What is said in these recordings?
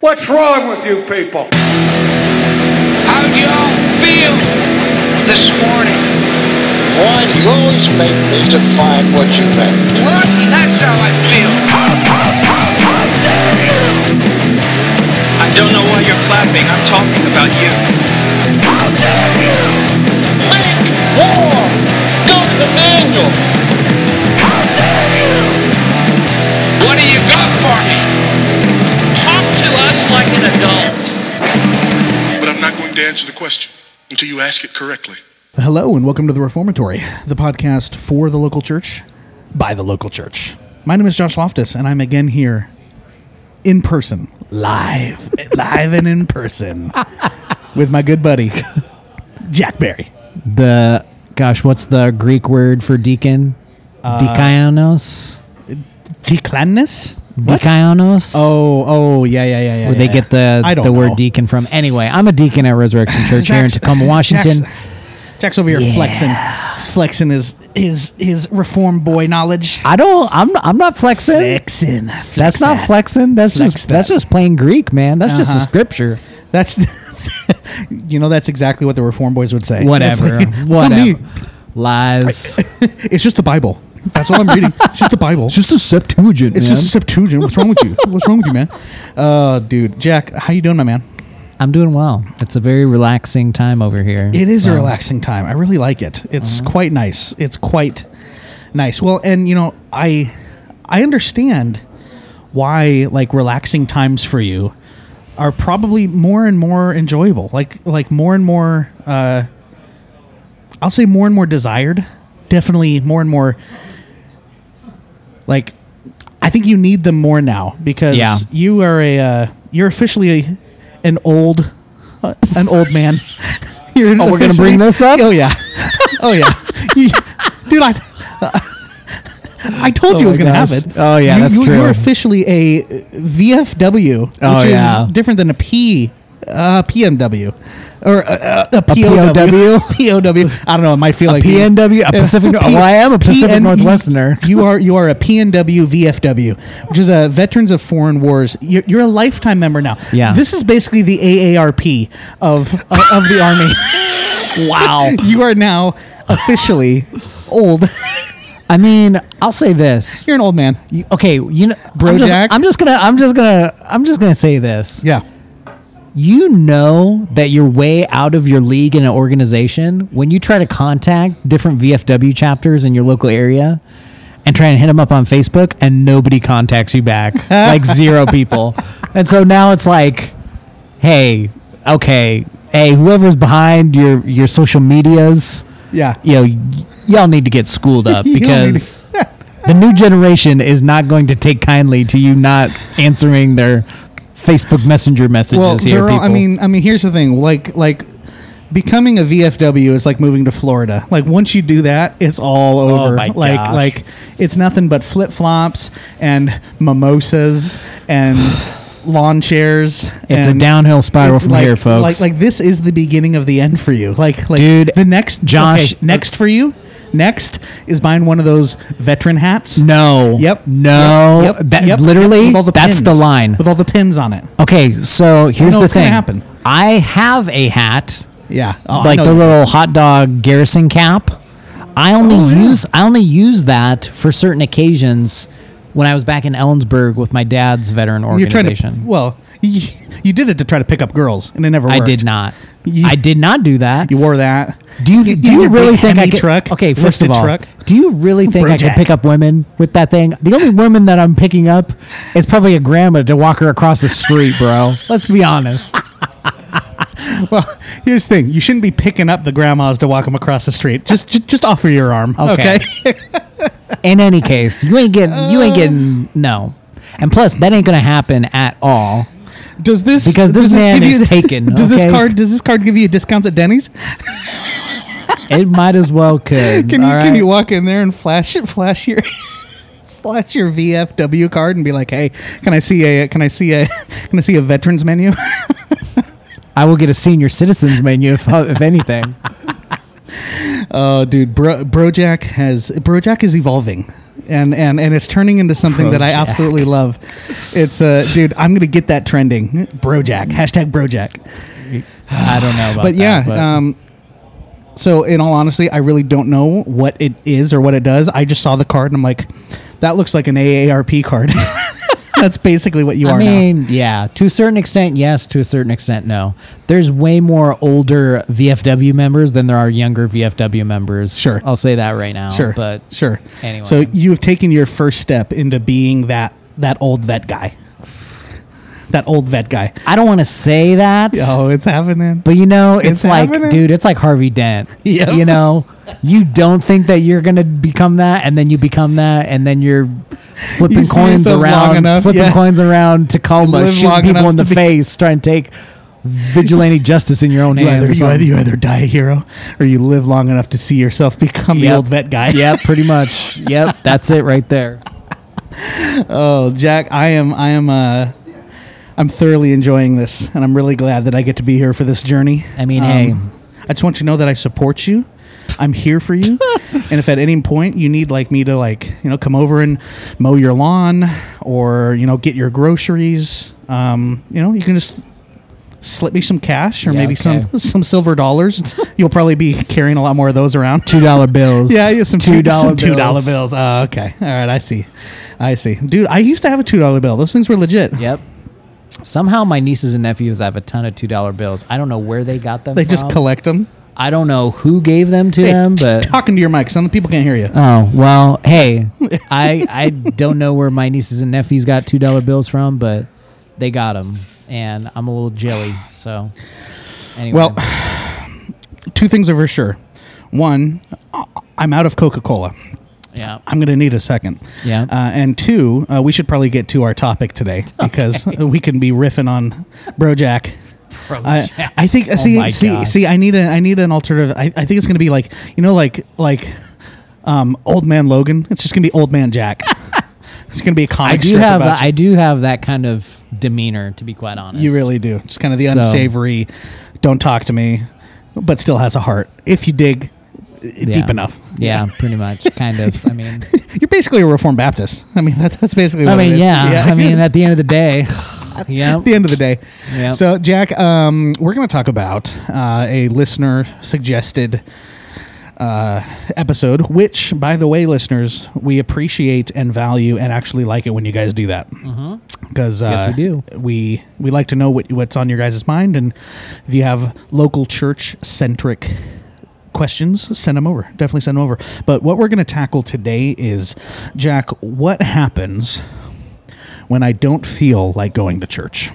What's wrong with you people? How do y'all feel this morning? Why do you always make me define what you meant? Bloody, that's how I feel. I don't know why you're clapping. I'm talking about you. Make war! Go to the manual! Answer the question until you ask it correctly. Hello and welcome to the Reformatory, the podcast for the local church by the local church. My name is Josh Loftus, and I'm again here in person, live, live and in person, with my good buddy Jack Berry. the gosh, what's the Greek word for deacon? Uh, Dikaionos? Declanus? Dikaionos? Oh, oh, yeah, yeah, yeah, yeah. Where they yeah. get the the know. word deacon from. Anyway, I'm a deacon at Resurrection Church here in Tacoma, Washington. Jack's, Jack's over here flexing, He's flexing his his his reform boy knowledge. I don't. I'm. I'm not flexing. Flexing. Flex That's not flexing. That's Flex just. That's just plain Greek, man. That's just a Uh-huh. scripture. That's, you know, that's exactly what the reform boys would say. Whatever. Like, it's not me. Whatever. Lies. It's just the Bible. That's all I'm reading. It's just the Bible. It's just a Septuagint. It's man. just a Septuagint. What's wrong with you? What's wrong with you, man? Uh, dude, Jack, how you doing, my man? I'm doing well. It's a very relaxing time over here. It is a relaxing time. I really like it. It's Uh-huh. quite nice. It's quite nice. Well, and you know, I I understand why like relaxing times for you are probably more and more enjoyable. Like like more and more uh I'll say more and more desired. Definitely more and more like I think you need them more now because Yeah. you are a uh, you're officially a, an old uh, an old man. You're Oh, we're gonna bring this up? Oh yeah, oh yeah, You- dude. I I told you I was my gonna gosh. it. Oh, yeah, you, that's you, true. You're officially a VFW, which Oh, is yeah. different than a P uh, PMW or uh, a, a, POW. POW? POW. I don't know. It might feel like PNW, a Pacific- well, I am a Pacific PN Northwesterner. You are you are a PNW VFW, which is a Veterans of Foreign Wars. You're, you're a lifetime member now. Yeah. This is basically the AARP of of, of the army. Wow. You are now officially old. I mean, I'll say this. You're an old man. You- okay, you know, Bro I'm just, Jack? I'm just gonna, I'm just gonna, I'm just gonna say this. Yeah. You know that you're way out of your league in an organization when you try to contact different VFW chapters in your local area and try and hit them up on Facebook, and nobody contacts you back, like zero people. And so now it's like, hey, okay, hey, whoever's behind your your social medias, Yeah. you know, y- y'all need to get schooled up because the new generation is not going to take kindly to you not answering their Facebook Messenger messages Well, here. all. I mean, I mean, here's the thing. Like, like becoming a VFW is like moving to Florida. Like once you do that, it's all oh over. Oh like, gosh. like it's nothing but flip flops and mimosas and lawn chairs. It's a downhill spiral from like, here, folks. Like, like this is the beginning of the end for you. Like, like, Dude, the next Josh- okay, next for you. Next is buying one of those veteran hats. no, Yep. no, Yep. that Yep. literally all the that's pins. the line. with all the pins on it. Okay, so here's the thing. happen. I have a hat, Yeah, Oh, like the little hot dog garrison cap. I only Oh, yeah. use I only use that for certain occasions when I was back in Ellensburg with my dad's veteran You're trying organization. to well, you, you did it to try to pick up girls, and it never worked. I did not. You- I did not do that. You wore that. Do you, In do you really think I could? truck? Okay, first of all, truck. do you really think I Brojack. can pick up women with that thing? The only woman that I'm picking up is probably a grandma to walk her across the street, bro. Let's be honest. Well, here's the thing: you shouldn't be picking up the grandmas to walk them across the street. Just, just, just offer your arm. Okay. Okay. In any case, you ain't getting. You ain't getting. No. And plus, that ain't gonna happen at all. Does this Because this does man give is taken, Does this card? Does this card give you discounts at Denny's? It might as well could. Can you all can you walk in there and flash it? Flash your. Flash your VFW card and be like, "Hey, can I see a can I see a can I see a veterans menu?" I will get a senior citizens menu if, uh, if anything. Oh, dude, Bro, Brojack has Brojack is evolving, and and and it's turning into something that I absolutely love. It's uh, dude, I'm gonna get that trending. Brojack hashtag Brojack. I don't know about But that. yeah, but um, so in all honesty, I really don't know what it is or what it does. I just saw the card and I'm like, that looks like an AARP card. That's basically what you I are now. mean, yeah, to a certain extent, yes. To a certain extent, no. There's way more older VFW members than there are younger VFW members. Sure. I'll say that right now. Sure, but sure. anyway. so you have taken your first step into being that that old vet guy. That old vet guy. I don't want to say that. Oh, it's happening. But you know, it's, It's like, happening. dude, it's like Harvey Dent. Yep. You know, you don't think that you're gonna become that, and then you become that, and then you're flipping coins around, enough, flipping yeah. coins around Tacoma, shooting people in the be- face, trying to take vigilante justice in your own You hands. either, you, either, you either die a hero or you live long enough to see yourself become the old vet guy. Yep, pretty much. Yep, that's it right there. Oh, Jack, I am I am uh I'm thoroughly enjoying this and I'm really glad that I get to be here for this journey. I mean, Um, hey. I just want you to know that I support you. I'm here for you. and if at any point you need like me to like, you know, come over and mow your lawn or, you know, get your groceries, um, you know, you can just slip me some cash or Yeah, maybe okay. some some silver dollars. You'll probably be carrying a lot more of those around. Two dollar bills. Yeah, yeah, some two dollar two dollar bills. Oh, okay. All right, I see. I see. Dude, I used to have a two dollar bill. Those things were legit. Yep. Somehow my nieces and nephews have a ton of two dollar bills. I don't know where they got them. They just collect them. I don't know who gave them to Hey, them, but talking to your mic, some of the people can't hear you. oh well. Hey, I I don't know where my nieces and nephews got two dollar bills from, but they got them, and I'm a little jelly. So anyway, Well, two things are for sure. One, I- I'm out of Coca Cola. yeah, I'm going to need a second. Yeah. Uh, and two, uh, we should probably get to our topic today because we can be riffing on Brojack. I, I think see Oh see God. see I need a I need an alternative. I, I think it's gonna be like you know like like um old man Logan. It's just gonna be old man Jack. it's gonna be a comic I do have about I do have that kind of demeanor, to be quite honest. you. Really do. It's kind of the So- unsavory. Don't talk to me, but still has a heart. If you dig Yeah. deep enough. Yeah, pretty much, kind of. I mean, You're basically a Reformed Baptist. I mean that, that's basically. What I mean, is. yeah, I mean, at the end of the day, yeah, at the end of the day. Yep. So, Jack, um, we're going to talk about uh, a listener suggested uh, episode, which, by the way, listeners, we appreciate and value and actually like it when you guys do that. Because uh, Mm-hmm. Yes, we do. We we like to know what, what's on your guys' mind, and if you have local church centric questions, send them over. Definitely send them over. But what we're going to tackle today is, Jack, what happens when I don't feel like going to church?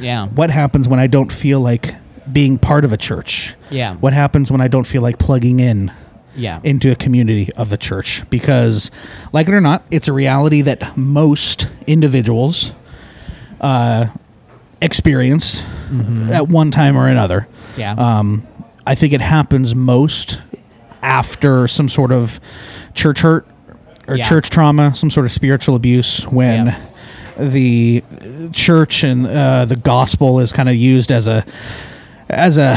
yeah, What happens when I don't feel like being part of a church? Yeah. What happens when I don't feel like plugging in yeah, into a community of the church? Because, like it or not, it's a reality that most individuals uh, experience at one time or another. yeah, Um, I think it happens most after some sort of church hurt or Yeah. church trauma, some sort of spiritual abuse, when the church and uh, the gospel is kind of used as a as a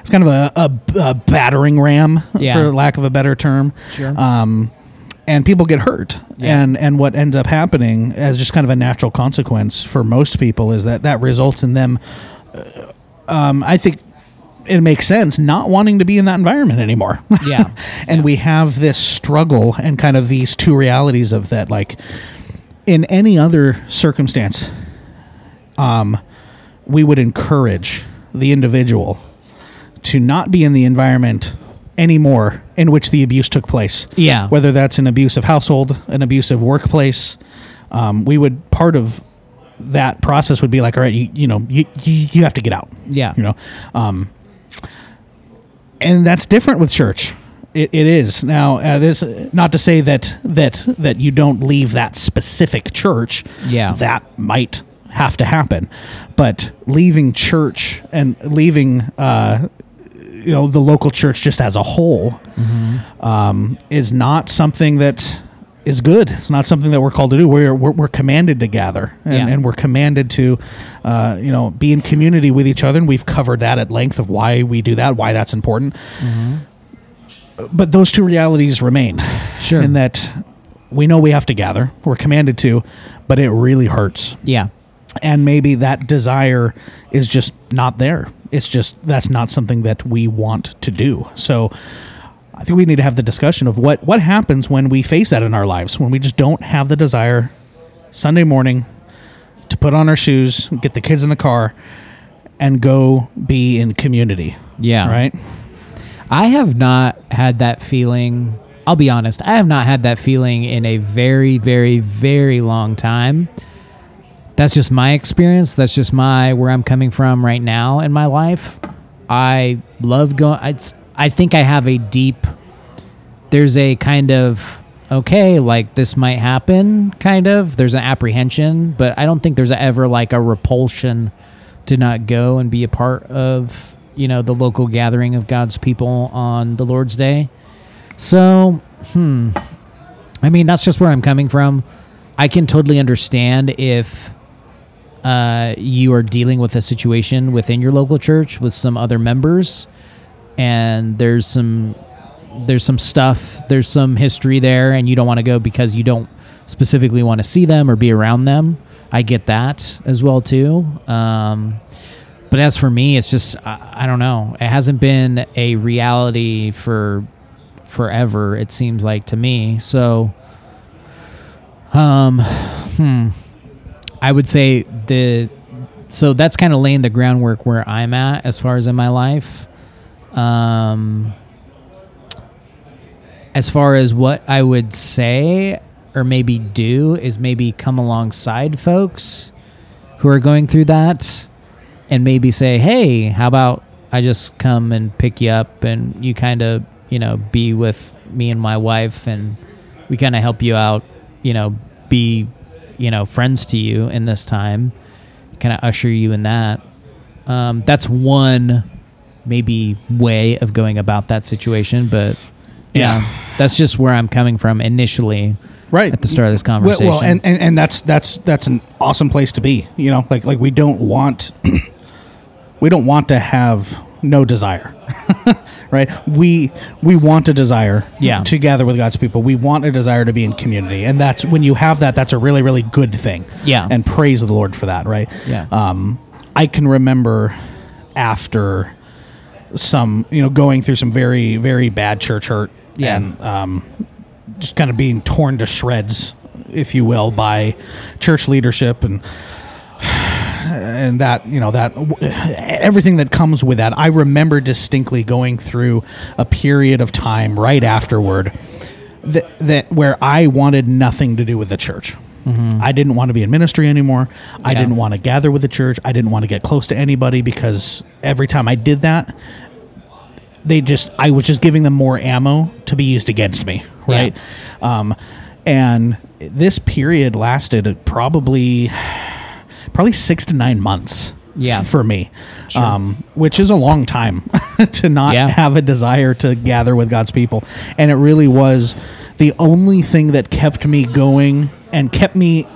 it's kind of a, a, a battering ram, Yeah. for lack of a better term. Sure. Um, and people get hurt, Yeah. and and what ends up happening as just kind of a natural consequence for most people is that that results in them. uh, Um, I think it makes sense not wanting to be in that environment anymore. Yeah. and we have this struggle and kind of these two realities of that, like in any other circumstance, um, we would encourage the individual to not be in the environment anymore in which the abuse took place. Yeah. Whether that's an abusive household, an abusive workplace, um, we would part of that process would be like, all right, you, you know, you, you, you have to get out. Yeah. You know, um, and that's different with church. It, it is now. Uh, this not to say that that that you don't leave that specific church. Yeah. that might have to happen, but leaving church and leaving, uh, you know, the local church just as a whole, um, is not something that is good. It's not something that we're called to do. We're we're, we're commanded to gather, and, Yeah. and we're commanded to, uh, you know, be in community with each other. And we've covered that at length of why we do that, why that's important. But those two realities remain. Sure. In that we know we have to gather, we're commanded to, but it really hurts Yeah. and maybe that desire is just not there. It's just that's not something that we want to do. So I think we need to have the discussion of what what happens when we face that in our lives when we just don't have the desire Sunday morning to put on our shoes, get the kids in the car and go be in community. Yeah. Right? I have not had that feeling. I'll be honest. I have not had that feeling in a very, very, very long time. That's just my experience. That's just my where I'm coming from right now in my life. I love going. It's. I think I have a deep. There's a kind of okay, like this might happen. Kind of. There's an apprehension, but I don't think there's ever like a repulsion to not go and be a part of you know the local gathering of God's people on the Lord's Day. So, hmm. I mean, that's just where I'm coming from. I can totally understand if uh, you are dealing with a situation within your local church with some other members, and there's some there's some stuff, there's some history there, and you don't want to go because you don't specifically want to see them or be around them. I get that as well too. Um, but as for me, it's just I, I don't know. It hasn't been a reality for forever. It seems like to me. So, um, hmm. I would say the so that's kind of laying the groundwork where I'm at as far as in my life. Um, as far as what I would say or maybe do is maybe come alongside folks who are going through that and maybe say, "Hey, how about I just come and pick you up and you kind of, you know, be with me and my wife and we kind of help you out, you know, be, you know, friends to you in this time, kind of usher you in that." Um, that's one maybe way of going about that situation, but yeah, that's just where I'm coming from initially. right at the start of this Well- conversation. Well, and, and and that's that's that's an awesome place to be. You know, like like we don't want we don't want to have no desire, right? We we want a desire, Yeah. to gather with God's people. We want a desire to be in community, and that's when you have that. That's a really really good thing. Yeah. and praise the Lord for that, right? Yeah. Um, I can remember after some you know going through some very very bad church hurt Yeah. and um, just kind of being torn to shreds if you will by church leadership and and that you know that everything that comes with that i remember distinctly going through a period of time right afterward that, that where i wanted nothing to do with the church i didn't want to be in ministry anymore i didn't want to gather with the church i didn't want to get close to anybody because every time i did that they just I was just giving them more ammo to be used against me, right? Um, and this period lasted probably probably six to nine months. Yeah. for me, um, which is a long time to not Yeah. have a desire to gather with God's people, and it really was the only thing that kept me going and kept me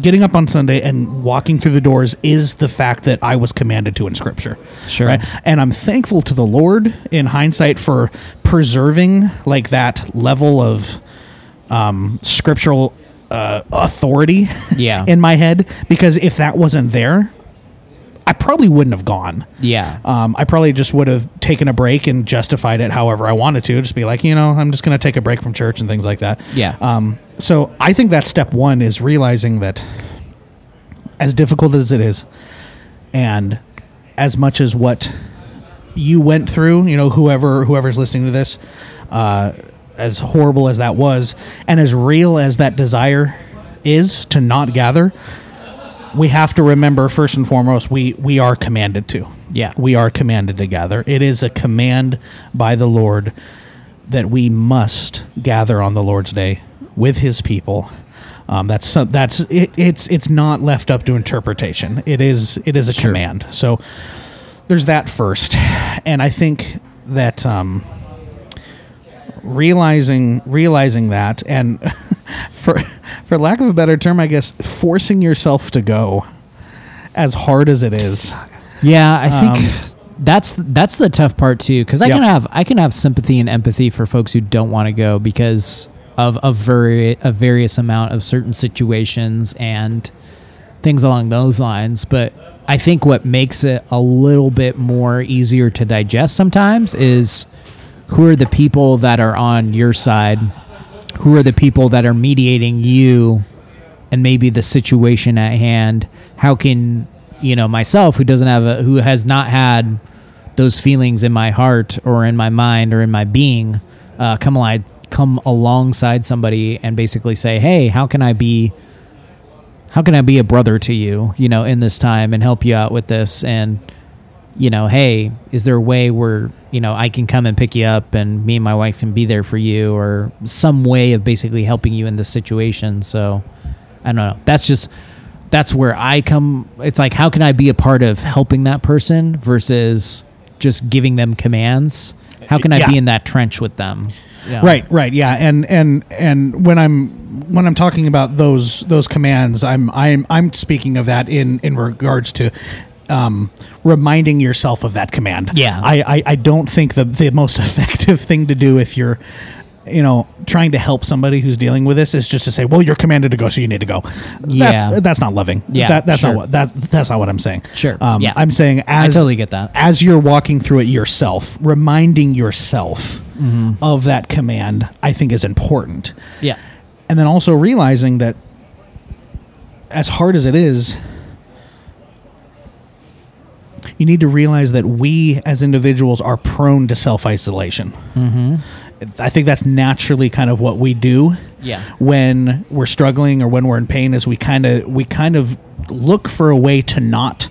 getting up on Sunday and walking through the doors is the fact that I was commanded to in Scripture. Sure. And I'm thankful to the Lord in hindsight for preserving like that level of um, scriptural uh, authority Yeah. in my head because if that wasn't there, I probably wouldn't have gone. Yeah. Um, I probably just would have taken a break and justified it however I wanted to. Just be like, you know, I'm just going to take a break from church and things like that. Yeah. Um, so I think that step one is realizing that as difficult as it is, and as much as what you went through, you know, whoever whoever's listening to this, uh, as horrible as that was, and as real as that desire is to not gather, we have to remember first and foremost we we are commanded to. Yeah. we are commanded to gather. It is a command by the Lord that we must gather on the Lord's day with His people. Um, that's that's it, it's it's not left up to interpretation. It is it is a command. So there's that first, and I think that um, realizing realizing that and for for lack of a better term, I guess forcing yourself to go as hard as it is. Yeah, I think that's that's the tough part too because I Um, Yep. can have I can have sympathy and empathy for folks who don't want to go because of a very a various amount of certain situations and things along those lines. But I think what makes it a little bit more easier to digest sometimes is who are the people that are on your side, who are the people that are mediating you and maybe the situation at hand how can you know myself who doesn't have a who has not had those feelings in my heart or in my mind or in my being uh, come along come alongside somebody and basically say hey how can i be how can i be a brother to you you know in this time and help you out with this and you know hey is there a way where you know i can come and pick you up and me and my wife can be there for you or some way of basically helping you in this situation so I don't know. That's just that's where I come. It's like how can I be a part of helping that person versus just giving them commands? How can I Yeah. be in that trench with them? Know? Right, right, yeah, and and and when I'm when I'm talking about those those commands, I'm I'm I'm speaking of that in in regards to um, reminding yourself of that command. Yeah. I, I I don't think the the most effective thing to do if you're you know trying to help somebody who's dealing with this is just to say, well, you're commanded to go, so you need to go. Yeah. that's, that's not loving. Yeah, that, that's sure. not what that that's not what I'm saying. Sure, um, yeah. I'm saying as totally get that. as you're walking through it yourself, reminding yourself Mm-hmm. of that command, I think is important. Yeah. And then also realizing that as hard as it is, you need to realize that we as individuals are prone to self isolation. Mm-hmm. I think that's naturally kind of what we do Yeah. when we're struggling or when we're in pain is we kind of we kind of look for a way to not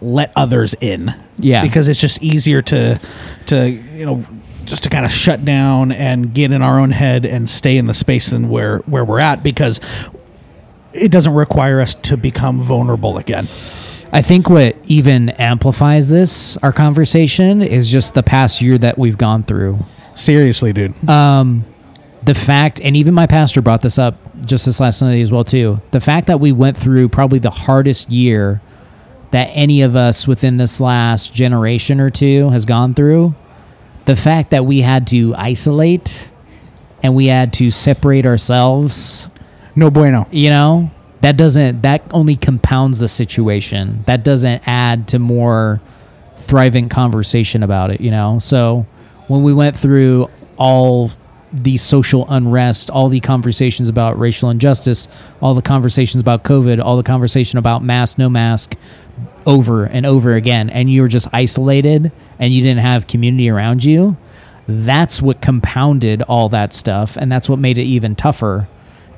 let others in Yeah. because it's just easier to to you know just to kind of shut down and get in our own head and stay in the space than where where we're at because it doesn't require us to become vulnerable again I think what even amplifies this, our conversation, is just the past year that we've gone through. Seriously dude Um, the fact, and even my pastor brought this up just this last Sunday as well too. The fact that we went through probably the hardest year that any of us within this last generation or two has gone through. The fact that we had to isolate and we had to separate ourselves, no bueno you know, that doesn't that only compounds the situation. That doesn't add to more thriving conversation about it, you know. So when we went through all the social unrest, all the conversations about racial injustice, all the conversations about COVID, all the conversation about mask, no mask, over and over again, and you were just isolated and you didn't have community around you, that's what compounded all that stuff, and that's what made it even tougher.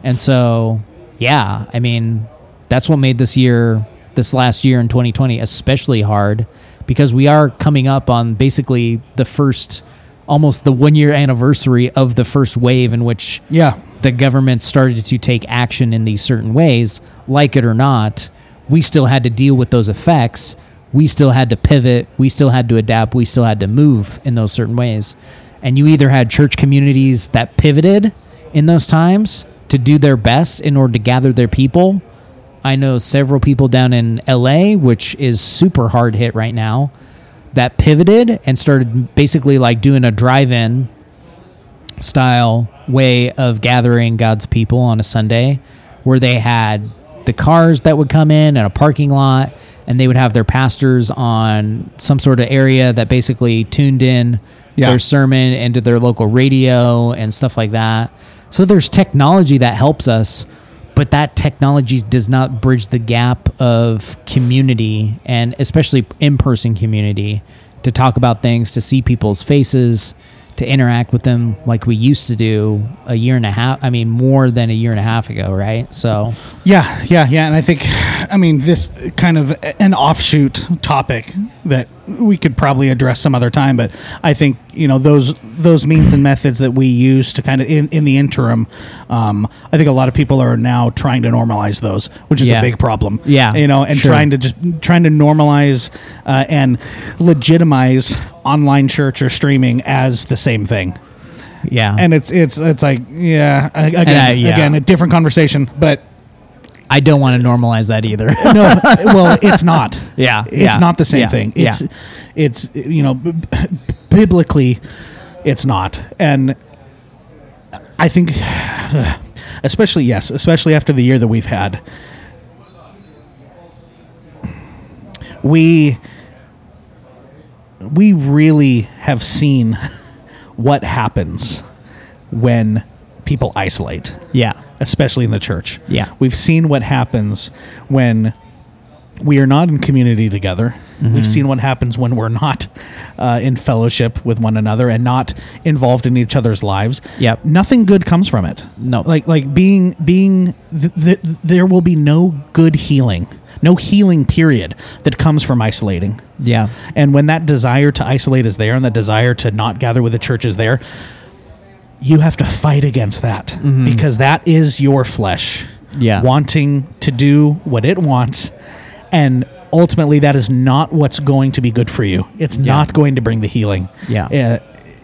And so, yeah, I mean, that's what made this year, this last year in 2020, especially hard because we are coming up on basically the first, almost the one year anniversary of the first wave in which yeah the government started to take action in these certain ways, like it or not, we still had to deal with those effects. We still had to pivot. We still had to adapt. We still had to move in those certain ways. And you either had church communities that pivoted in those times to do their best in order to gather their people. I know several people down in LA, which is super hard hit right now, that pivoted and started basically like doing a drive in style way of gathering God's people on a Sunday, where they had the cars that would come in and a parking lot, and they would have their pastors on some sort of area that basically tuned in Yeah. their sermon into their local radio and stuff like that. So there's technology that helps us, but that technology does not bridge the gap of community and especially in-person community to talk about things, to see people's faces, to interact with them like we used to do a year and a half. I mean, more than a year and a half ago, right? So Yeah, yeah, yeah. And I think, I mean, this kind of an offshoot topic that we could probably address some other time, but I think you know those those means and methods that we use to kind of in, in the interim. Um, I think a lot of people are now trying to normalize those, which is Yeah. a big problem. Yeah, you know, and sure. trying to just trying to normalize uh, and legitimize online church or streaming as the same thing yeah, and it's it's it's like yeah again I- yeah. again a different conversation but I don't want to normalize that either. no well it's not. Yeah, it's yeah, not the same yeah, thing. yeah. it's it's you know b- biblically it's not. And i think especially yes especially after the year that we've had we we really have seen what happens when people isolate. Yeah, especially in the church. Yeah. We've seen what happens when we are not in community together. Mm-hmm. We've seen what happens when we're not uh, in fellowship with one another and not involved in each other's lives. Yep. Nothing good comes from it. No. Like like being being th- th- there will be no good healing. No healing period that comes from isolating. yeah, And when that desire to isolate is there and that desire to not gather with the church is there, you have to fight against that because that is your flesh Mm-hmm. Yeah. wanting to do what it wants. And ultimately, that is not what's going to be good for you. It's not going to bring the healing. Yeah. Uh,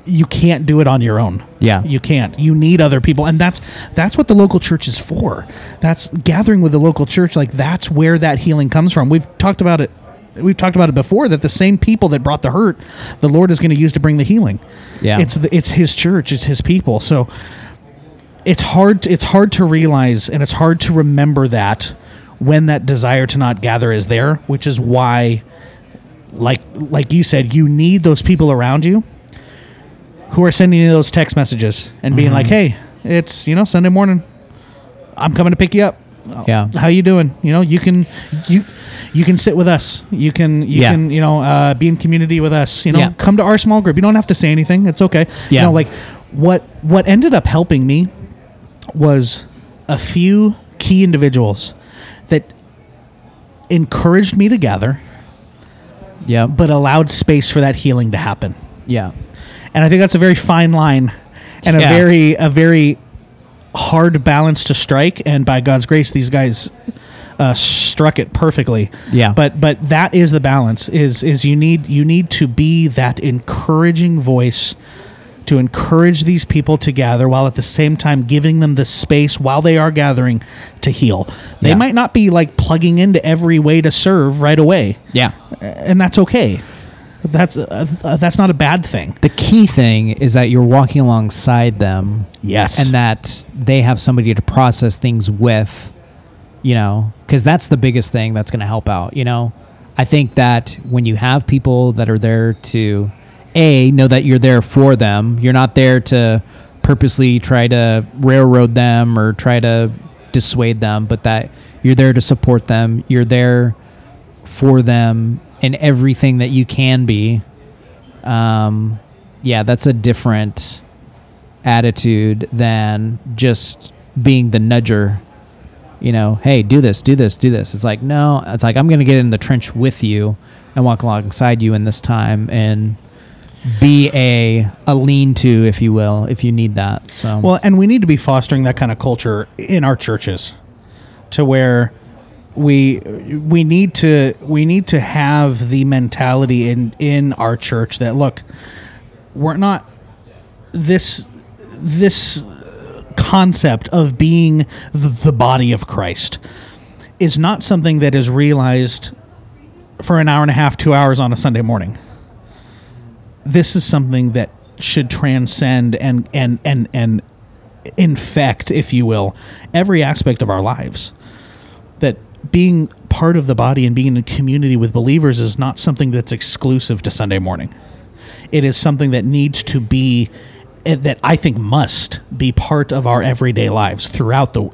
you can't do it on your own. Yeah. You can't. You need other people. And that's that's what the local church is for. That's gathering with the local church like that's where that healing comes from. We've talked about it we've talked about it before that the same people that brought the hurt, the Lord is going to use to bring the healing. Yeah. It's the, it's his church, it's his people. So it's hard it's hard to realize and it's hard to remember that when that desire to not gather is there, which is why like like you said, you need those people around you who are sending you those text messages and being like, mm-hmm. "Hey, it's, you know, Sunday morning. I'm coming to pick you up. yeah, How you doing? You know, you can you you can sit with us. You can you Yeah. can, you know, uh, be in community with us. You know, Yeah. come to our small group. You don't have to say anything. It's okay. You Yeah. know, like what what ended up helping me was a few key individuals that encouraged me to gather, yeah, but allowed space for that healing to happen. yeah, And I think that's a very fine line and a very a very hard balance to strike. And by God's grace, these guys uh, struck it perfectly. Yeah. But but that is the balance. Is is you need you need to be that encouraging voice to encourage these people to gather while at the same time giving them the space while they are gathering to heal. They Yeah. might not be like plugging into every way to serve right away, yeah. and that's okay. That's uh, uh, that's not a bad thing. The key thing is that you're walking alongside them Yes. and that they have somebody to process things with, you know, because that's the biggest thing that's going to help out. You know, I think that when you have people that are there to, A, know that you're there for them, you're not there to purposely try to railroad them or try to dissuade them, but that you're there to support them, you're there for them in everything that you can be. Um, yeah, that's a different attitude than just being the nudger. You know, hey, do this, do this, do this. It's like, no, it's like, I'm going to get in the trench with you and walk alongside you in this time and be a, a lean to, if you will, if you need that. So, Well, and we need to be fostering that kind of culture in our churches, to where we we need to we need to have the mentality in in our church that look, we're not this this concept of being the, body of Christ is not something that is realized for an hour and a half, two hours on a Sunday morning this is something that should transcend and and and and infect, if you will, every aspect of our lives. That being part of the body and being in a community with believers is not something that's exclusive to Sunday morning. It is something that needs to be that I think must be part of our everyday lives throughout the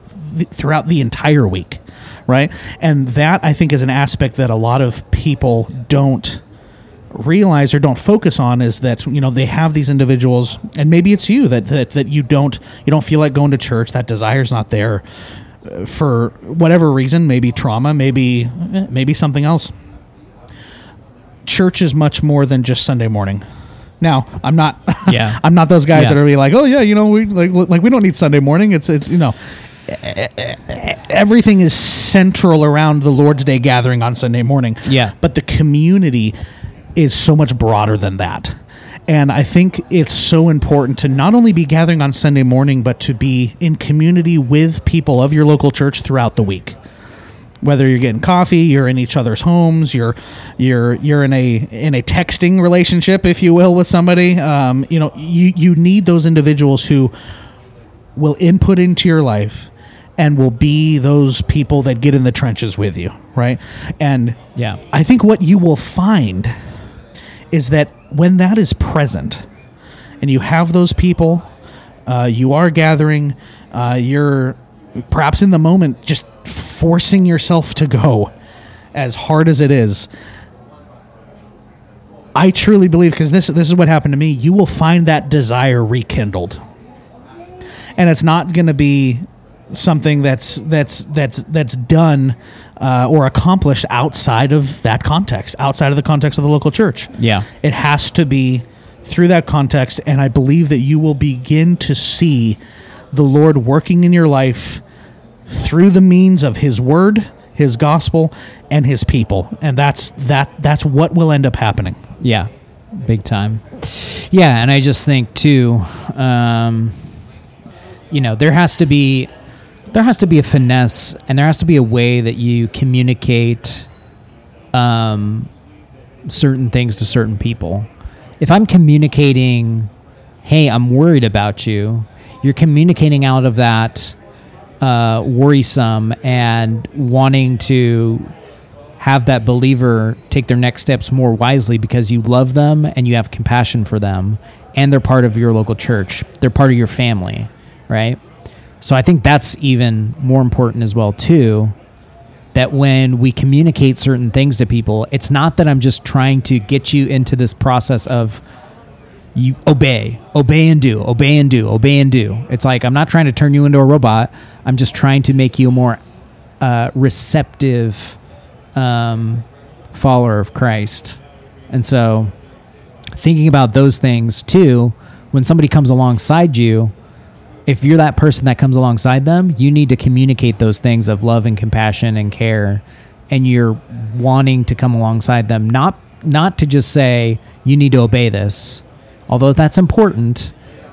throughout the entire week, right? And that I think is an aspect that a lot of people don't realize or don't focus on is that you know they have these individuals and maybe it's you that that, that you don't you don't feel like going to church that desire's not there uh, for whatever reason maybe trauma maybe eh, maybe something else church is much more than just sunday morning now i'm not Yeah. i'm not those guys Yeah. that are really like oh yeah you know we like like we don't need sunday morning it's it's you know everything is central around the Lord's Day gathering on Sunday morning. Yeah. But the community is so much broader than that. And I think it's so important to not only be gathering on Sunday morning, but to be in community with people of your local church throughout the week. Whether you're getting coffee, you're in each other's homes, you're you're you're in a in a texting relationship, if you will, with somebody. Um, you know, you you need those individuals who will input into your life and will be those people that get in the trenches with you, right? And Yeah. I think what you will find is that when that is present and you have those people, uh, you are gathering, uh, you're perhaps in the moment just forcing yourself to go as hard as it is. I truly believe because this this is what happened to me. You will find that desire rekindled, and it's not going to be something that's that's that's that's done uh, or accomplished outside of that context, outside of the context of the local church. Yeah. it has to be through that context, and I believe that you will begin to see the Lord working in your life through the means of His Word, His Gospel, and His people, and that's that that's what will end up happening. Yeah, big time. Yeah, and I just think too, um, you know, there has to be there has to be a finesse, and there has to be a way that you communicate um, certain things to certain people. If I'm communicating, "Hey, I'm worried about you," you're communicating out of that uh, worrisome and wanting to have that believer take their next steps more wisely because you love them and you have compassion for them and they're part of your local church. They're part of your family, right? So I think that's even more important as well too that when we communicate certain things to people, it's not that I'm just trying to get you into this process of you obey, obey and do, obey and do, obey and do. It's like I'm not trying to turn you into a robot. I'm just trying to make you a more uh, receptive um, follower of Christ. And so, thinking about those things too, when somebody comes alongside you, if you're that person that comes alongside them, you need to communicate those things of love and compassion and care, and you're wanting to come alongside them, not not to just say you need to obey this, although that's important,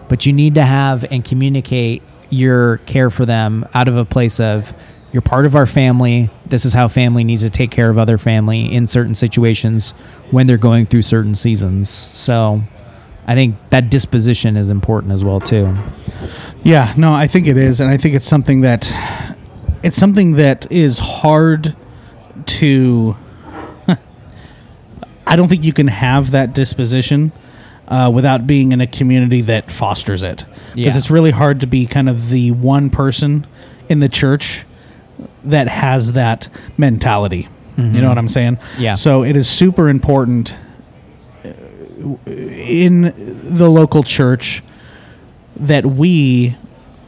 but you need to have and communicate your care for them out of a place of you're part of our family. This is how family needs to take care of other family in certain situations when they're going through certain seasons. So, I think that disposition is important as well too. Yeah, no, I think it is, and I think it's something that it's something that is hard to. I don't think you can have that disposition uh, without being in a community that fosters it, because Yeah. it's really hard to be kind of the one person in the church that has that mentality. You know what I'm saying? Yeah. So it is super important uh, in the local church that we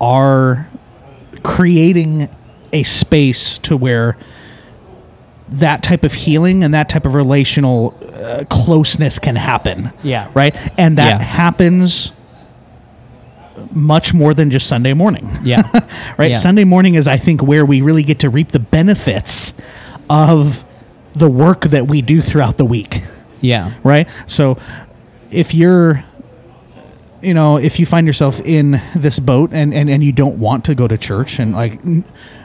are creating a space to where that type of healing and that type of relational uh, closeness can happen. Yeah. Right? And that Yeah. happens much more than just Sunday morning. Yeah. right? Yeah. Sunday morning is, I think, where we really get to reap the benefits of the work that we do throughout the week Yeah. right? So if you're you know, if you find yourself in this boat and, and, and you don't want to go to church and like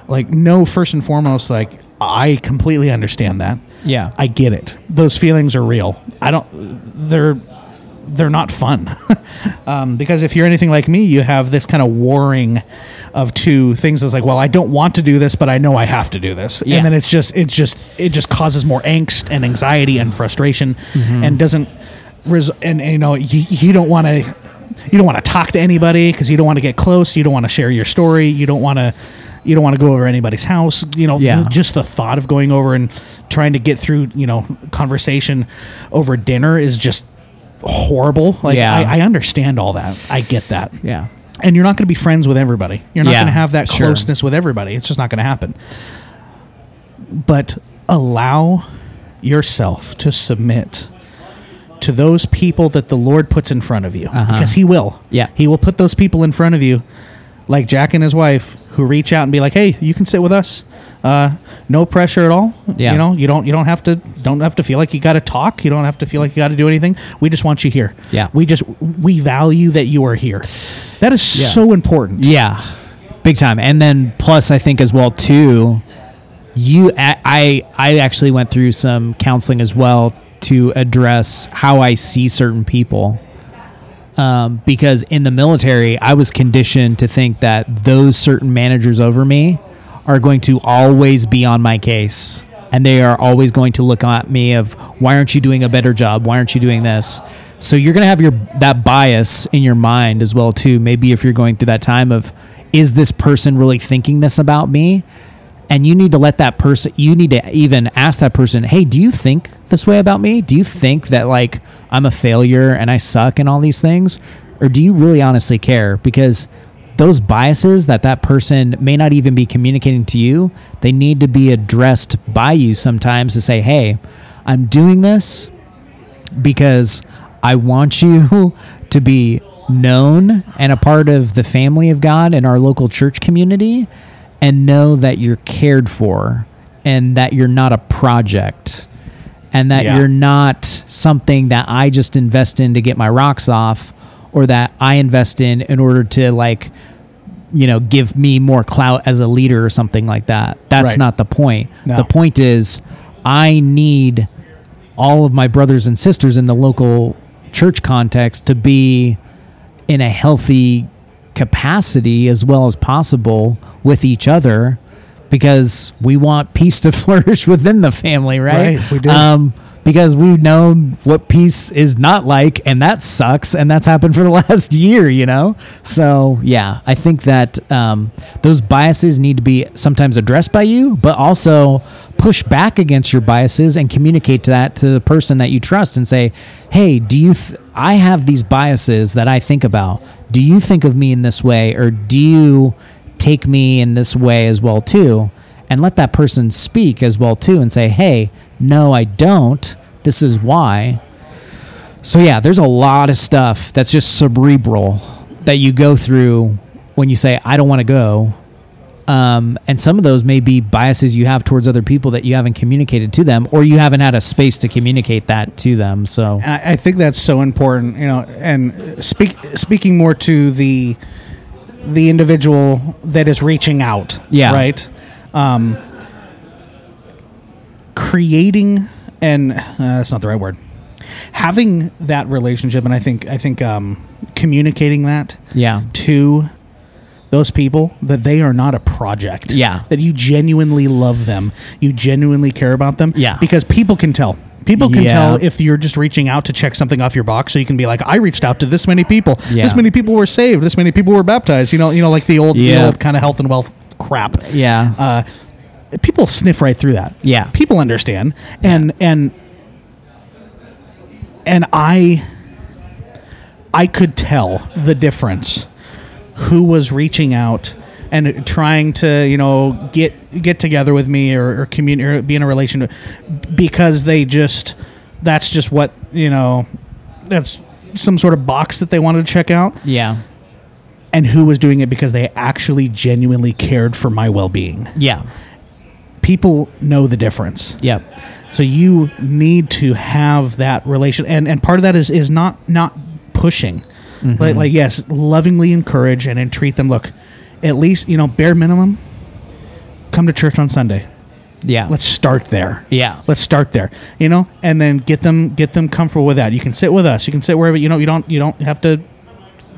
like no first and foremost like I completely understand that. Yeah. I get it. Those feelings are real. I don't they're they're not fun. um, because if you're anything like me, you have this kind of warring of two things that's like, well, I don't want to do this, but I know I have to do this. Yeah. And then it's just it just it just causes more angst and anxiety and frustration Mm-hmm. and doesn't res- and, and, you know, you, you don't want to you don't want to talk to anybody because you don't want to get close. You don't want to share your story. You don't want to you don't want to go over anybody's house. You know, Yeah. just the thought of going over and trying to get through you know conversation over dinner is just horrible. Like Yeah. I, I understand all that. I get that. Yeah. And you're not going to be friends with everybody. You're not Yeah, going to have that sure. closeness with everybody. It's just not going to happen. But allow yourself to submit to those people that the Lord puts in front of you because He will. Uh-huh. Yeah. He will put those people in front of you, like Jack and his wife, who reach out and be like, "Hey, you can sit with us. Uh, no pressure at all. Yeah. You know, you don't you don't have to don't have to feel like you got to talk. You don't have to feel like you got to do anything. We just want you here. Yeah. We just we value that you are here. That is Yeah. so important. Yeah, big time. And then plus, I think as well too, you I I I actually went through some counseling as well to address how I see certain people. Um, because in the military, I was conditioned to think that those certain managers over me are going to always be on my case, and they are always going to look at me of why aren't you doing a better job? Why aren't you doing this? So you're going to have your that bias in your mind as well too. Maybe if you're going through that time of is this person really thinking this about me? And you need to let that person you need to even ask that person hey do you think this way about me? Do you think that like i'm a failure and i suck and all these things? Or do you really honestly care? Because those biases that that person may not even be communicating to you they need to be addressed by you sometimes to say hey i'm doing this because I want you to be known and a part of the family of God in our local church community and know that you're cared for and that you're not a project and that Yeah. you're not something that I just invest in to get my rocks off or that I invest in in order to like you know give me more clout as a leader or something like that. That's Right. not the point. No. The point is I need all of my brothers and sisters in the local church context to be in a healthy capacity as well as possible with each other because we want peace to flourish within the family, right? Right, we do. Um, because we know what peace is not like, and that sucks, and that's happened for the last year, you know. So yeah, I think that um, those biases need to be sometimes addressed by you, but also push back against your biases and communicate that to the person that you trust and say, "Hey, do you? Th- I have these biases that I think about. Do you think of me in this way, or do you take me in this way as well too?" And let that person speak as well too, and say, "Hey, no, I don't. This is why." So yeah, there's a lot of stuff that's just cerebral that you go through when you say I don't want to go. Um, and some of those may be biases you have towards other people that you haven't communicated to them, or you haven't had a space to communicate that to them. So I, I think that's so important, you know. And speak speaking more to the the individual that is reaching out, Yeah. right. Um, creating and uh, that's not the right word. Having that relationship, and I think I think um, communicating that yeah, to those people that they are not a project. Yeah. That you genuinely love them. You genuinely care about them. Yeah. Because people can tell. People can Yeah. tell if you're just reaching out to check something off your box. So you can be like, I reached out to this many people. Yeah. This many people were saved. This many people were baptized. You know, you know, like the old, the old kind of health and wealth crap. yeah, Uh, people sniff right through that. Yeah. People understand. And and and I I could tell the difference who was reaching out and trying to, you know, get get together with me or, or or be in a relationship because they just that's just what, you know, that's some sort of box that they wanted to check out. Yeah, and who was doing it because they actually genuinely cared for my well-being. Yeah, people know the difference. yeah So you need to have that relation, and and part of that is is not not pushing, Mm-hmm. like like yes, lovingly encourage and entreat them. Look, at least you know bare minimum. Come to church on Sunday. yeah. Let's start there. Yeah. Let's start there. You know, and then get them get them comfortable with that. You can sit with us. You can sit wherever. You know, you don't you don't have to.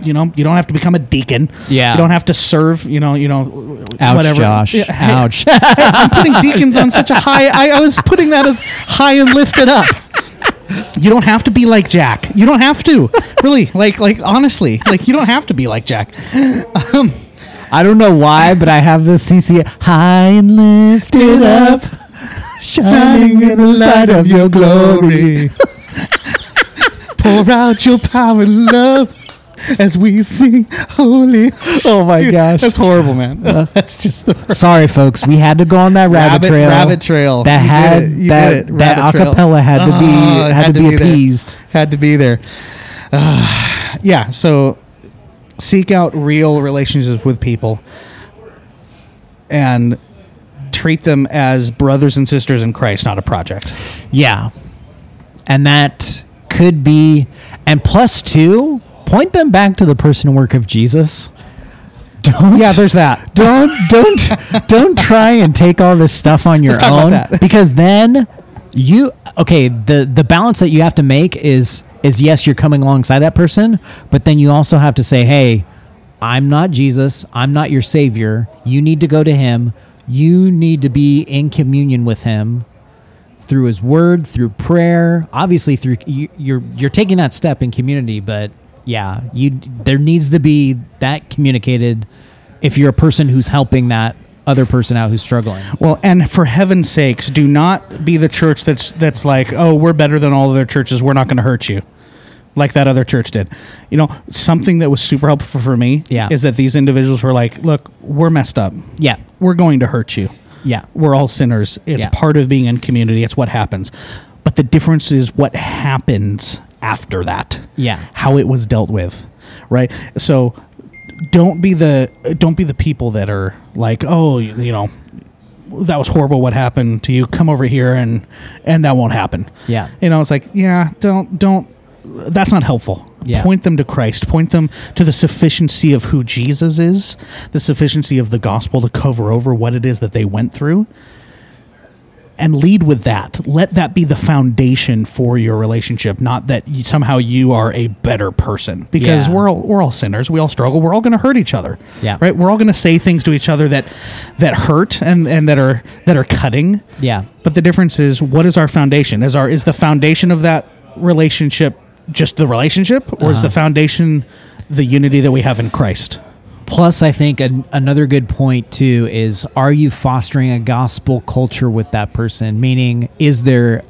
You know, you don't have to become a deacon. Yeah. You don't have to serve. You know. You know. Ouch, whatever. Josh. Yeah, hey, Ouch. I'm putting deacons on such a high. I, I was putting that as high and lifted up. You don't have to be like Jack. You don't have to. really, like like honestly, like you don't have to be like Jack. Um, I don't know why, but I have this CC high and lifted up, shining in the light of your glory. Pour out your power and love as we sing holy. Oh my Dude, gosh. That's horrible, man. that's just the first. Sorry, folks. We had to go on that rabbit, Rabbit- trail. rabbit trail. That You had that that acapella had to be Oh, it had, to, be, there. appeased. Had to be there. Ah, yeah. So seek out real relationships with people and treat them as brothers and sisters in Christ, not a project. Yeah, and that could be and plus two. Point them back to the person and work of Jesus. Don't Yeah, there's that. don't don't don't try and take all this stuff on your Let's talk about own that. because then you okay the the balance that you have to make is is yes you're coming alongside that person but then you also have to say hey i'm not jesus i'm not your savior you need to go to him you need to be in communion with him through his word through prayer obviously through you, you're you're taking that step in community but yeah you there needs to be that communicated if you're a person who's helping that other person out who's struggling Well, and for heaven's sakes, do not be the church that's that's like, oh, we're better than all other churches. We're not going to hurt you, like that other church did. You know, something that was super helpful for me Yeah. is that these individuals were like, look, we're messed up. yeah We're going to hurt you. yeah We're all sinners. It's Yeah. part of being in community. It's what happens. But the difference is what happens after that. Yeah. How it was dealt with. Right? So don't be the don't be the people that are like, "Oh, you you know, that was horrible what happened to you. Come over here and and that won't happen." Yeah. You know, it's like, "Yeah, don't don't that's not helpful." Yeah. Point them to Christ. Point them to the sufficiency of who Jesus is, the sufficiency of the gospel to cover over what it is that they went through and lead with that. Let that be the foundation for your relationship, not that you, somehow you are a better person. Because Yeah. we're all we're all sinners. We all struggle. We're all going to hurt each other. Yeah. Right. We're all going to say things to each other that that hurt and and that are that are cutting. yeah But the difference is, what is our foundation? Is our is the foundation of that relationship just the relationship, or is uh-huh. the foundation the unity that we have in Christ? Plus, I think an, another good point too is: Are you fostering a gospel culture with that person? Meaning, is there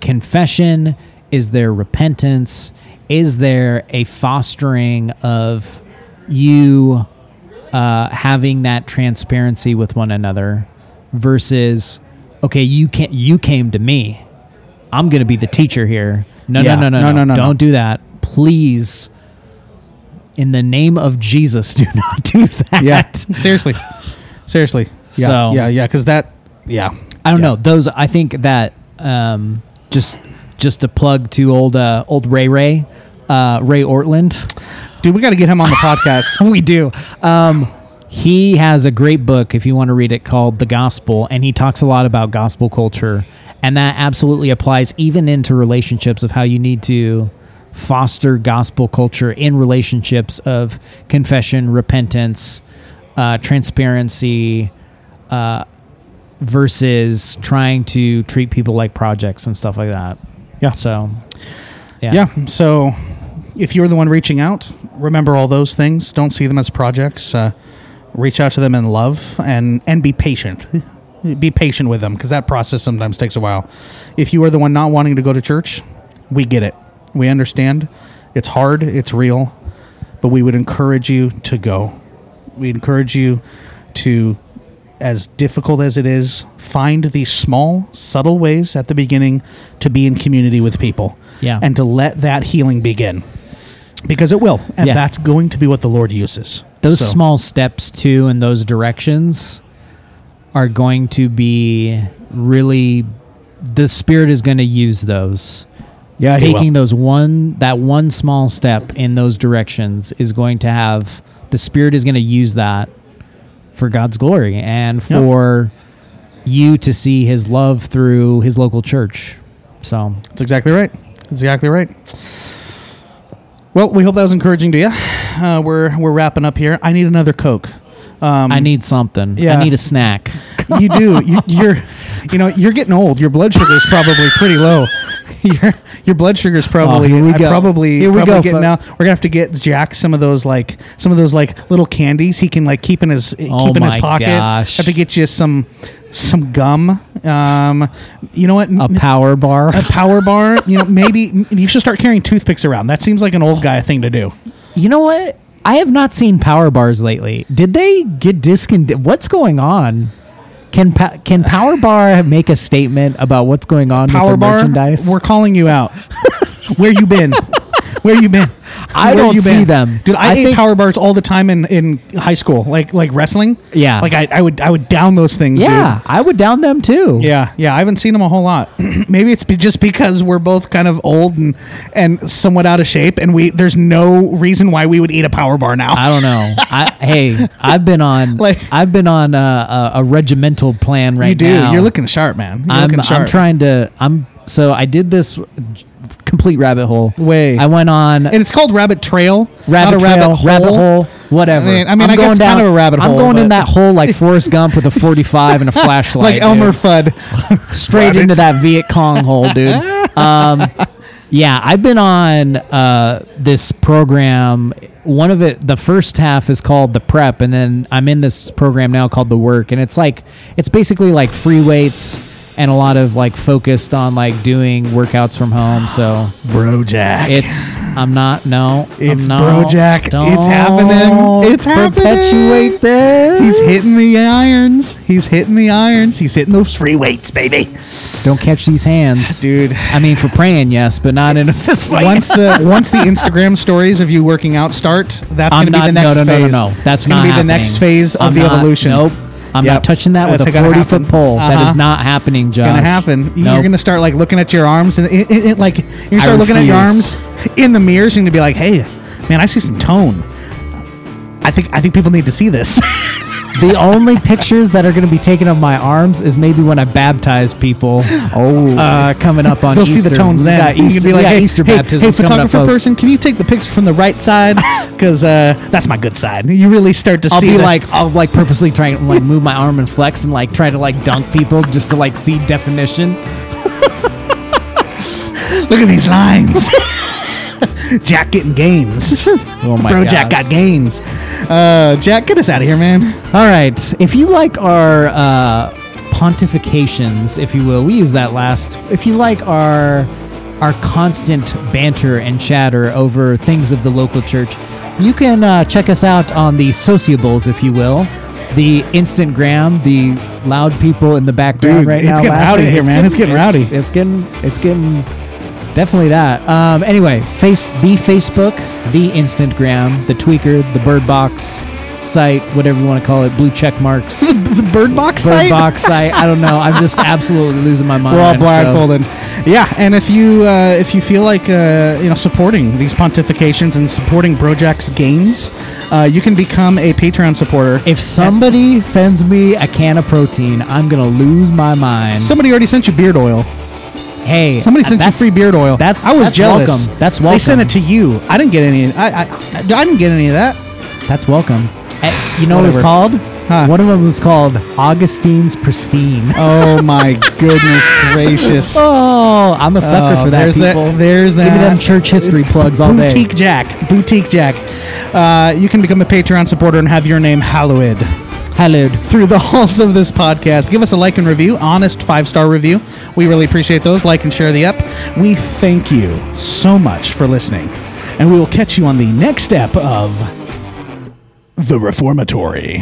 confession? Is there repentance? Is there a fostering of you uh, having that transparency with one another versus, okay, you can you came to me. I'm going to be the teacher here. No, Yeah. no, no, no, No, no, no, Don't no. do that, please in the name of Jesus, do not do that. Yeah, seriously, seriously. Yeah, So- yeah, yeah. Because that, yeah, I don't Yeah. know. Those I think that um, just just a plug to old uh, old Ray Ray uh, Ray Ortlund. dude. We got to get him on the podcast. we do. Um, he has a great book if you want to read it called The Gospel, and he talks a lot about gospel culture, and that absolutely applies even into relationships of how you need to foster gospel culture in relationships of confession, repentance, uh, transparency, uh, versus trying to treat people like projects and stuff like that. Yeah. So, yeah, Yeah. So, if you're the one reaching out, remember all those things. Don't see them as projects. Uh, reach out to them in love and and be patient. Be patient with them because that process sometimes takes a while. If you are the one not wanting to go to church, we get it. We understand. It's hard. It's real. But we would encourage you to go. We encourage you to, as difficult as it is, find these small, subtle ways at the beginning to be in community with people Yeah. and to let that healing begin because it will and Yeah. that's going to be what the lord uses those So, small steps too in those directions are going to be really the spirit is going to use those yeah taking those one that one small step in those directions is going to have the spirit is going to use that for god's glory and for you to see his love through his local church. So. That's exactly right. That's exactly right. Well we hope that was encouraging to you uh, we're we're wrapping up here. I need another coke. Um, i need something. Yeah. i need a snack. You do. You, you're you know you're getting old. Your blood sugar is probably pretty low your your blood sugar's probably Oh, here we I go. probably Here we probably go, getting now. We're gonna have to get Jack some of those like some of those like little candies he can like keep in his Oh keep in his pocket. gosh. Have to get you some some gum. Um, you know what? A power bar. a power bar. You know, maybe you should start carrying toothpicks around. That seems like an old guy thing to do. You know what? I have not seen power bars lately. Did they get discontinued? What's going on? Can pa- can Power Bar make a statement about what's going on Power with the bar. merchandise? We're calling you out. Where you been? Where you been? I Where don't you see been? them. Dude, I, I ate think- power bars all the time in, in high school, like like wrestling. Yeah. like I, I would I would down those things. yeah, dude. I would down them too. Yeah, yeah, I haven't seen them a whole lot. Maybe it's be- just because we're both kind of old and and somewhat out of shape, and we there's no reason why we would eat a power bar now. I don't know. I, hey, I've been on Like- I've been on a, a, a regimental plan right you do. now. You're looking sharp, man. You're I'm looking sharp. I'm trying to I'm so I did this complete rabbit hole. Way. I went on and it's called Rabbit Trail, rabbit trail, rabbit hole. rabbit hole, whatever. I mean- I mean, I'm I guess down kind of a rabbit hole. I'm going in that hole like Forrest Gump with a 45 and a flashlight, like Elmer dude. Fudd. straight into that Viet Cong hole, dude. Um, yeah, I've been on uh, this program. One of it, the first half is called the prep, and then I'm in this program now called the work, and it's like it's basically like free weights and a lot of like focused on like doing workouts from home. So Bro Jack. it's I'm not no It's I'm Bro no, Jack. It's don't it's happening. It's happening. Perpetuate this. He's hitting the irons. He's hitting the irons. He's hitting those free weights, baby. Don't catch these hands, Dude. I mean, for praying, yes, but not in a fist fight. Once the once the Instagram stories of you working out start, that's I'm going to be not. the No, next no, no, no, phase. no. That's gonna be happening. the next phase of I'm the not- evolution. Nope. I'm Yep. not touching that with a 40 foot pole. That Uh-huh. is not happening, Josh. It's gonna happen. You're gonna start like looking at your arms, and it, it, it, like you're I start looking at your arms in the mirrors. You're gonna be like, "Hey, man, I see some tone. I think I think people need to see this." the only pictures that are going to be taken of my arms is maybe when I baptize people. oh, Uh, coming up on they'll Easter. see the tones then. you Easter, be like, got "Hey, Easter hey, baptisms hey, coming up, photographer person, can you take the picture from the right side? Because uh, that's my good side. You really start to I'll see. be the- like, I'll like purposely try and like move my arm and flex and like try to like dunk people just to like see definition. look at these lines. Jack getting gains. Oh my Bro, Jack got gains. Uh, Jack, get us out of here, man. All right. If you like our uh, pontifications, if you will, we use that last. If you like our our constant banter and chatter over things of the local church, you can uh, check us out on the sociables, if you will. The instant gram, the loud people in the background Dude, right it's now. getting laughing. rowdy here, man. It's getting rowdy. It's getting. It's getting. Definitely that. Um, anyway, face the Facebook, the Instagram, the Tweaker, the Bird Box site, whatever you want to call it, blue check marks, the, the bird box site? Bird site. Box site. I don't know. I'm just absolutely losing my mind. We're all so- blindfolded. Yeah, and if you uh, if you feel like uh, you know supporting these pontifications and supporting Brojack's gains, uh, you can become a Patreon supporter. if somebody sends me a can of protein, I'm gonna lose my mind. Somebody already sent you beard oil. Hey, Somebody sent you that's- free beard oil. That's I was that's jealous. Welcome. That's They welcome. sent it to you. I didn't get any. I I, I didn't get any of that. That's welcome. Eh, you know what it was Whatever. called? Huh. One of them was called Augustine's Pristine. Oh my goodness gracious! Oh, I'm a sucker Oh, for that. there's that- people. there's Give me that. them church history plugs all day. Boutique Jack. Boutique Jack. Uh, you can become a Patreon supporter and have your name hallowed. Hallowed. through the halls of this podcast. Give us a like and review, honest five star review. We really appreciate those. Like and share the up. We thank you so much for listening, and we will catch you on the next step of the Reformatory.